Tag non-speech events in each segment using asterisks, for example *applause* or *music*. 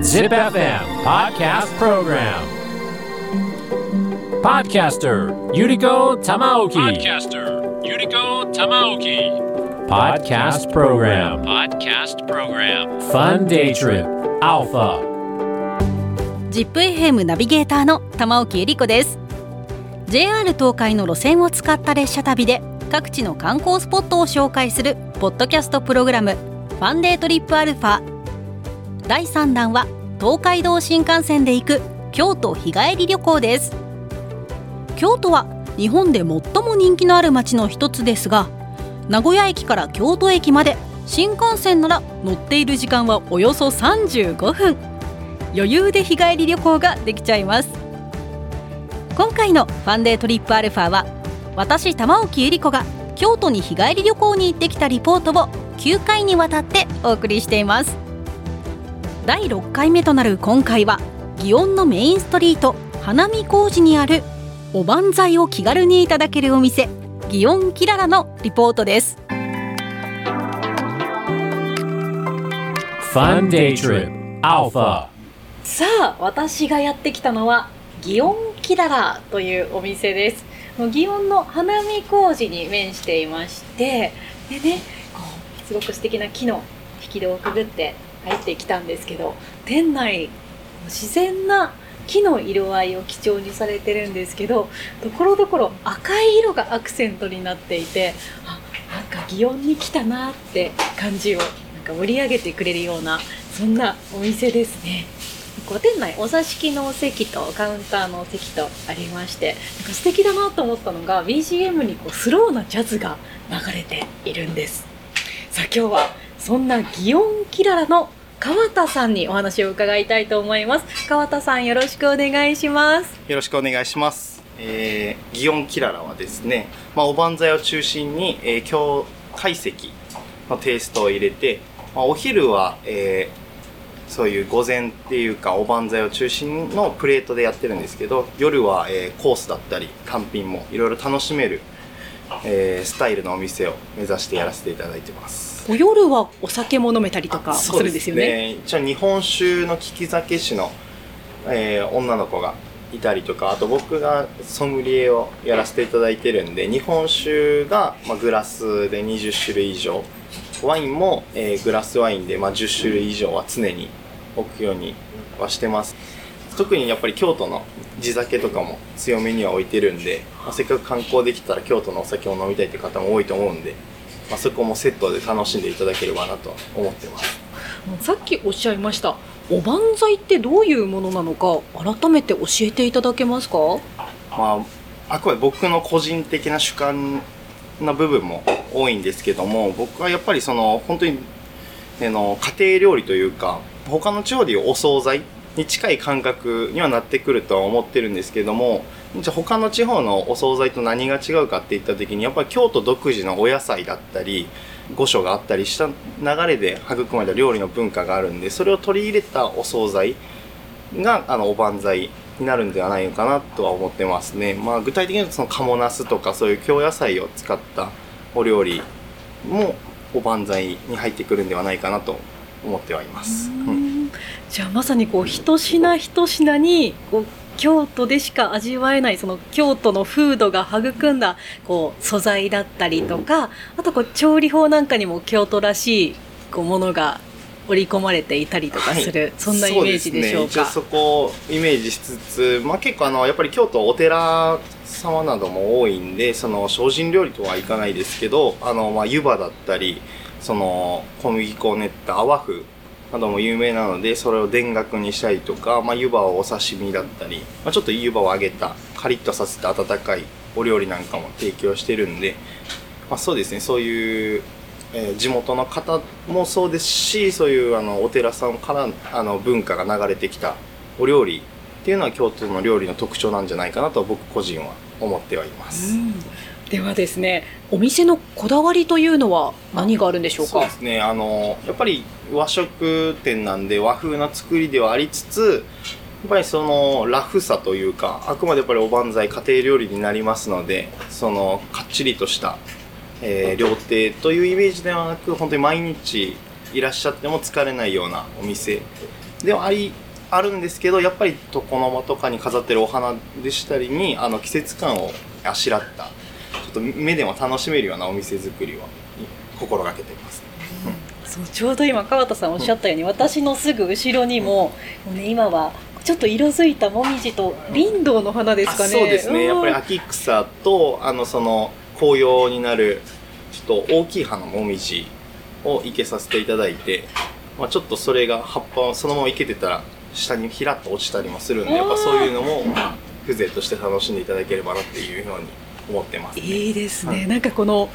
Zip FM Podcast Program Podcaster Yuriko Tamaoki Podcaster Yuriko Tamaoki Podcast Program Podcast Program Fun Day Trip Alpha ZIPFM ナビゲーターの玉置恵理子です JR 東海の路線を使った列車旅で各地の観光スポットを紹介するポッドキャストプログラムファンデートリップアルファ。第3弾は東海道新幹線で行く京都日帰り旅行です。京都は日本で最も人気のある街の一つですが名古屋駅から京都駅まで新幹線なら乗っている時間はおよそ35分。余裕で日帰り旅行ができちゃいます。今回のファンデートリップアルファは私玉置恵理子が京都に日帰り旅行に行ってきたリポートを9回にわたってお送りしています。第6回目となる今回は祇園のメインストリート花見小路にあるおばんざいを気軽にいただけるお店祇園きららのリポートです。Fun Day Trip Alpha. さあ私がやってきたのは祇園きららというお店です。祇園の花見小路に面していましてでねすごく素敵な木の引き戸をくぐって入ってきたんですけど店内自然な木の色合いを基調にされてるんですけどところどころ赤い色がアクセントになっていてあなんか祇園に来たなって感じをなんか盛り上げてくれるようなそんなお店ですね。こう店内お座敷の席とカウンターの席とありましてなんか素敵だなと思ったのが BGM にこうスローなジャズが流れているんですさあ今日はそんな祇園キララの川田さんにお話を伺いたいと思います川田さんよろしくお願いしますよろしくお願いします。えー、祇園キララはですね、まあ、おばんざいを中心に、えー、京懐石のテイストを入れて、まあ、お昼は、えーそういう午前っていうかおばんざいを中心のプレートでやってるんですけど夜は、えーコースだったり単品もいろいろ楽しめる、えースタイルのお店を目指してやらせていただいてます。お夜はお酒も飲めたりとかするんですよね？一応日本酒の利き酒師の、えー女の子がいたりとかあと僕がソムリエをやらせていただいてるんで日本酒が、まあ、グラスで20種類以上ワインも、えーグラスワインで、まあ、10種類以上は常に置くようにはしてます特にやっぱり京都の地酒とかも強めには置いてるんで、まあ、せっかく観光できたら京都のお酒を飲みたいって方も多いと思うんで、まあ、そこもセットで楽しんでいただければなと思ってます。さっきおっしゃいましたおばんざいってどういうものなのか改めて教えていただけますか？まあ、あくまで僕の個人的な主観な部分も多いんですけども僕はやっぱりその本当にあの家庭料理というか他の地方でいうお惣菜に近い感覚にはなってくるとは思ってるんですけどもじゃあ他の地方のお惣菜と何が違うかっていった時にやっぱり京都独自のお野菜だったり御所があったりした流れで育まれた料理の文化があるんでそれを取り入れたお惣菜があのおばんざいになるんではないのかなとは思ってますね。まあ具体的に言うとその鴨ナスとかそういう京野菜を使ったお料理もおばんざいに入ってくるんではないかなと思ってはいます。うんじゃあまさにこう一品一品にこう京都でしか味わえないその京都の風土が育んだこう素材だったりとかあとこう調理法なんかにも京都らしいこうものが織り込まれていたりとかする、はいそんなイメージでしょうか？そね、こをイメージしつつ、まあ、結構あのやっぱり京都お寺様なども多いんでその精進料理とはいかないですけどあの、まあ、湯葉だったりその小麦粉を練った泡風なども有名なのでそれを田楽にしたりとか、まあ、湯葉をお刺身だったり、まあ、ちょっと湯葉を揚げたカリッとさせた温かいお料理なんかも提供してるんで、まあ、そうですねそういうえー地元の方もそうですしそういうあのお寺さんからあの文化が流れてきたお料理っていうのは京都の料理の特徴なんじゃないかなと僕個人は思ってはいます。うんではですねお店のこだわりというのは何があるんでしょうか？そうですね。あのやっぱり和食店なんで和風な作りではありつつやっぱりそのラフさというかあくまでやっぱりおばんざい家庭料理になりますのでそのかっちりとした、えー料亭というイメージではなく本当に毎日いらっしゃっても疲れないようなお店ではありあるんですけどやっぱり床の間とかに飾ってるお花でしたりにあの季節感をあしらったと目でも楽しめるようなお店作りを心がけています。そうちょうど今川田さんおっしゃったように、私のすぐ後ろにも,、もうね、今はちょっと色づいたもみじと林道の花ですかね。そうですねやっぱりうん秋草とあのその紅葉になるちょっと大きい葉のもみじを生けさせていただいて、まあ、ちょっとそれが葉っぱをそのまま生けてたら下にひらっと落ちたりもするんでやっぱそういうのも風情として楽しんでいただければなっていうふうに思ってます、いいですね、はい。なんかこの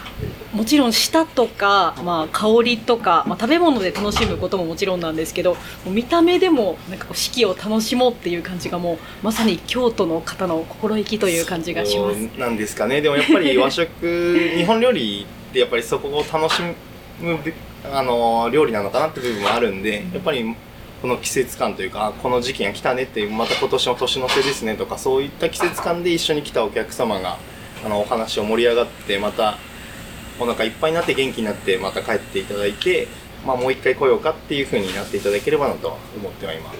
もちろん舌とか、まあ、香りとか、まあ、食べ物で楽しむことももちろんなんですけど見た目でもなんかこう四季を楽しもうっていう感じがもうまさに京都の方の心意気という感じがします。なんですかね。でもやっぱり *laughs* 和食日本料理ってやっぱりそこを楽しむべあの料理なのかなって部分もあるんでやっぱりこの季節感というかあこの時期が来たねってまた今年の年の瀬ですねとかそういった季節感で一緒に来たお客様があのお話を盛り上がってまたお腹いっぱいになって元気になってまた帰っていただいて、まあ、もう一回来ようかっていう風になっていただければなとは思ってはいます。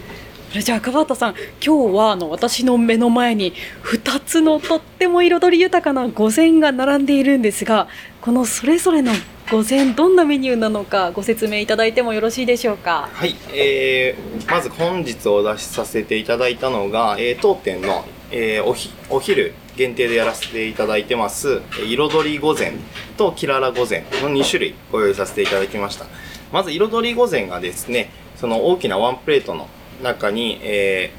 それじゃあ川田さん今日はあの私の目の前に2つのとっても彩り豊かな御膳が並んでいるんですがこのそれぞれの御膳どんなメニューなのかご説明いただいてもよろしいでしょうか？はい、えー、まず本日お出しさせていただいたのが、えー当店の、えーおひお昼限定でやらせていただいてますえー彩り御膳とキララ御膳の2種類ご用意させていただきました。まず彩り御膳がですねその大きなワンプレートの中に、え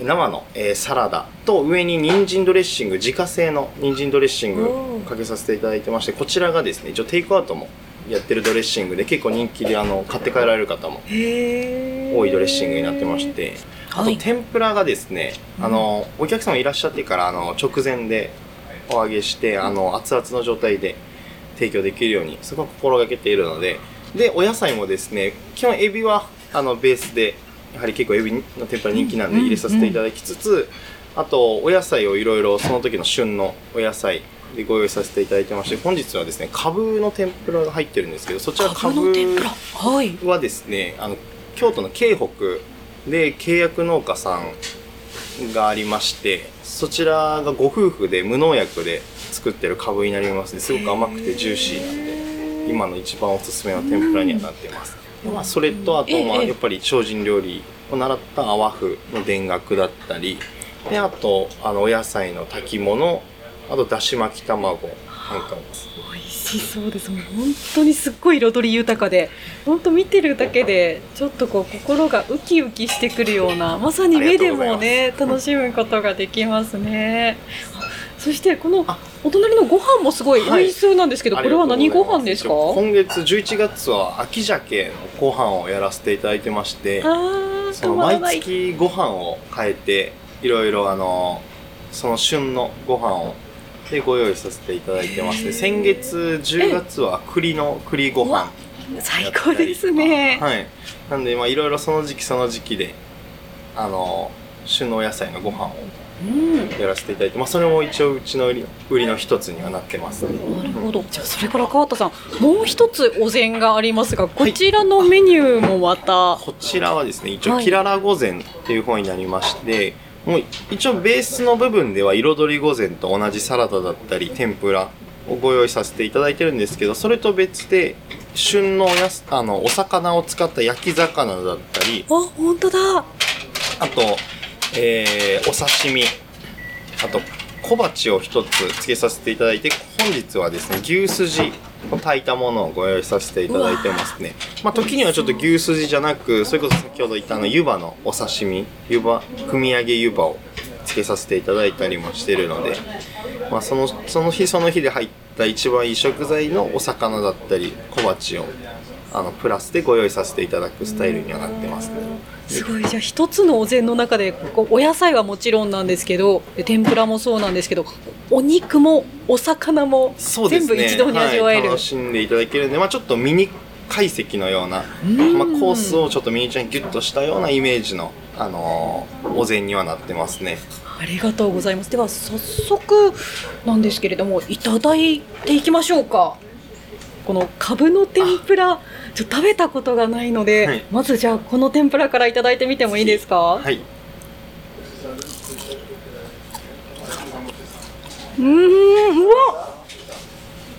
ー生の、えーサラダと上に人参ドレッシング自家製の人参ドレッシングかけさせていただいてましてこちらがですね一応テイクアウトもやってるドレッシングで結構人気であの買って帰られる方もへ多いドレッシングになってましてあはい。と天ぷらがですね、あのお客様いらっしゃってからあの直前でお揚げしてあの熱々の状態で提供できるようにそこは心がけているのででお野菜もですね基本エビはあのベースでやはり結構エビの天ぷら人気なんで入れさせていただきつつ、あとお野菜をいろいろその時の旬のお野菜でご用意させていただいてまして本日はですねかぶの天ぷらが入ってるんですけどそちらかかぶの天ぷら。はい。はですねあの京都の京北で契約農家さんがありましてそちらがご夫婦で無農薬で作ってるカブになりますね。すごく甘くてジューシーなんで今の一番おすすめの天ぷらにはなってます、でまあ、それとあと、まあ、ええ。やっぱり精進料理を習った泡風の田楽だったりであとあのお野菜の炊き物あとだし巻き卵なんかも美味しそうです。もう本当にすっごい彩り豊かで本当見てるだけでちょっとこう心がウキウキしてくるようなまさに目でもね楽しむことができますね。あそしてこのあお隣のご飯もすごいはい。美味しそうなんですけど、これは何ご飯ですか？今月11月は秋鮭のご飯をやらせていただいてましてあーその毎月ご飯を変えていろいろあのその旬のご飯をでご用意させていただいてます。ね先月10月は栗の栗ご飯最高ですね、はい。なんでまあいろいろその時期その時期であの旬のお野菜のご飯をうん。やらせていただいて、まあ、それも一応うちの売り売りの一つにはなってます。ねなるほど。じゃあそれから川田さんもう一つお膳がありますがこちらのメニューもまた、こちらはですね一応はいキララ御膳っていう方になりまして、もう一応ベースの部分では彩り御膳と同じサラダだったり天ぷらをご用意させていただいてるんですけどそれと別で旬のおやすあのお魚を使った焼き魚だったりあ本当だ。あと、えーお刺身。あと小鉢を一つつけさせていただいて本日はですね牛すじを炊いたものをご用意させていただいてますね。まあ時にはちょっと牛すじじゃなくそれこそ先ほど言ったあの湯葉のお刺身湯葉組み上げ湯葉をつけさせていただいたりもしてるので、まあ、そのその日その日で入った一番いい食材のお魚だったり小鉢をあのプラスでご用意させていただくスタイルにはなってます。ね。すごい。じゃあ一つのお膳の中でこうお野菜はもちろんなんですけどで天ぷらもそうなんですけどお肉もお魚も全部一度に味わえる、はい、楽しんでいただけるんで、まあ、ちょっとミニ懐石のような、ん。まあ、コースをちょっとミニチュアにギュッとしたようなイメージの、あのーお膳にはなってますね。ありがとうございます。では早速なんですけれどもいただいていきましょうか。このかぶの天ぷらちょっと食べたことがないので、はい。まずじゃあこの天ぷらからいただいてみてもいいですか？はい。うーんうわ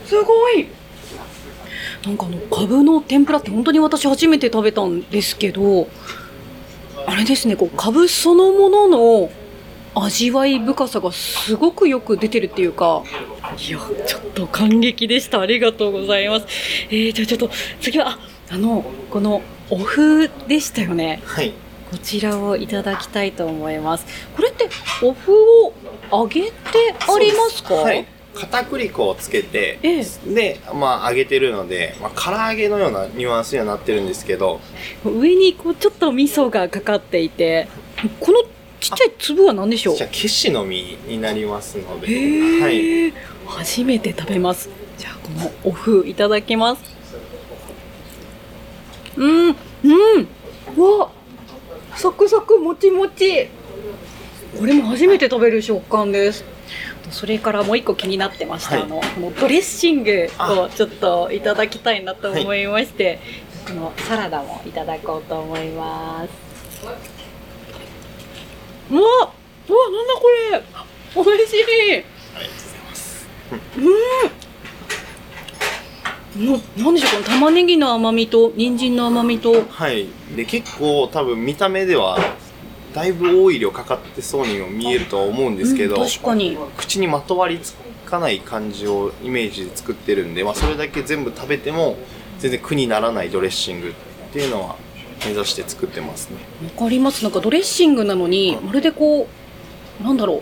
すごい。なんかあのカブの天ぷらって本当に私初めて食べたんですけどあれですねこうカブそのものの味わい深さがすごくよく出てるっていうかいやちょっと感激でした。ありがとうございます。えー、じゃあちょっと次はああのこのお麩でしたよね。はい。こちらをいただきたいと思います。これってお麩を揚げてありますか？はい。片栗粉をつけて、えで、まあ揚げてるので、まあ唐揚げのようなニュアンスにはなってるんですけど、上にこうちょっと味噌がかかっていてこのちっちゃい粒は何でしょう？じゃあ消しの実になりますので、へはい。ー初めて食べます。じゃあこのお麩いただきます。うんうん。うわサクサクもちもち。これも初めて食べる食感です。それからもう一個気になってました、はい。あのこのドレッシングをあちょっといただきたいなと思いまして、このサラダもいただこうと思います。うわうわなんだこれ。美味しいうん。でしょうこの玉ねぎの甘みと人参の甘みと。はい。で、結構多分見た目では、だいぶオイルをかかってそうにも見えるとは思うんですけど、うん確かに。口にまとわりつかない感じをイメージで作ってるんで、まあ、それだけ全部食べても全然苦にならないドレッシングっていうのは目指して作ってますね。わかります。なんかドレッシングなのにまるでこうなんだろう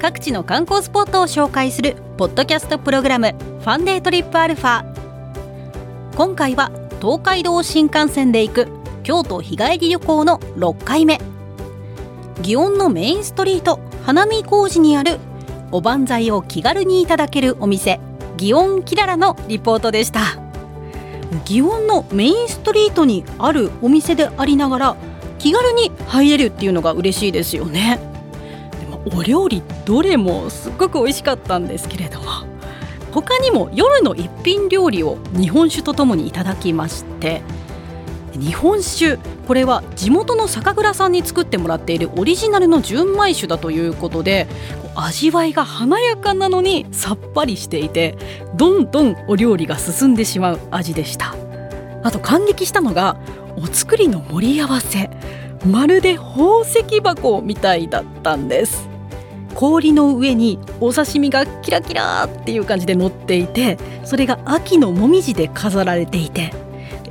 各地の観光スポットを紹介するポッドキャストプログラム「ファンデートリップアルファ」今回は東海道新幹線で行く京都日帰り旅行の6回目。祇園のメインストリート花見小路にあるおばんざいを気軽にいただけるお店祇園きららのリポートでした。祇園のメインストリートにあるお店でありながら気軽に入れるっていうのが嬉しいですよね。お料理どれもすっごく美味しかったんですけれども他にも夜の一品料理を日本酒とともにいただきまして日本酒これは地元の酒蔵さんに作ってもらっているオリジナルの純米酒だということで味わいが華やかなのにさっぱりしていてどんどんお料理が進んでしまう味でした。あと感激したのがお作りの盛り合わせまるで宝石箱みたいだったんです。氷の上にお刺身がキラキラっていう感じで乗っていてそれが秋のもみじで飾られていて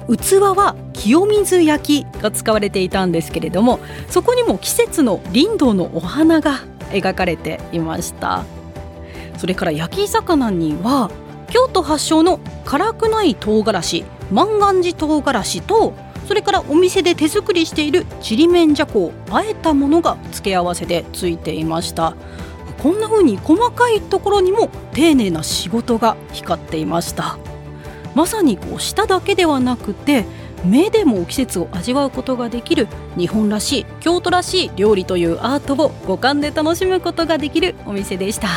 器は清水焼きが使われていたんですけれどもそこにも季節の林道のお花が描かれていました。それから焼き魚には京都発祥の辛くない唐辛子万願寺唐辛子とそれからお店で手作りしているちりめんじゃこをあえたものが付け合わせでついていました。こんな風に細かいところにも丁寧な仕事が光っていました。まさにこう舌だけではなくて目でも季節を味わうことができる日本らしい京都らしい料理というアートを五感で楽しむことができるお店でした。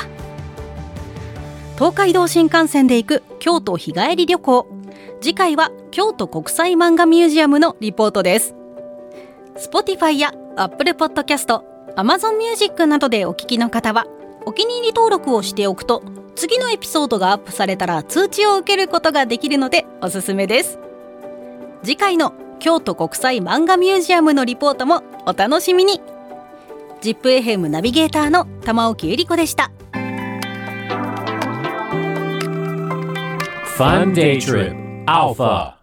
東海道新幹線で行く京都日帰り旅行。次回は京都国際漫画ミュージアムのリポートです。Spotify や Apple Podcast、Amazon Music などでお聞きの方はお気に入り登録をしておくと次のエピソードがアップされたら通知を受けることができるのでおすすめです。次回の京都国際漫画ミュージアムのリポートもお楽しみに。ZIPFM ナビゲーターの玉置恵理子でした。Fun Day Trip Alpha.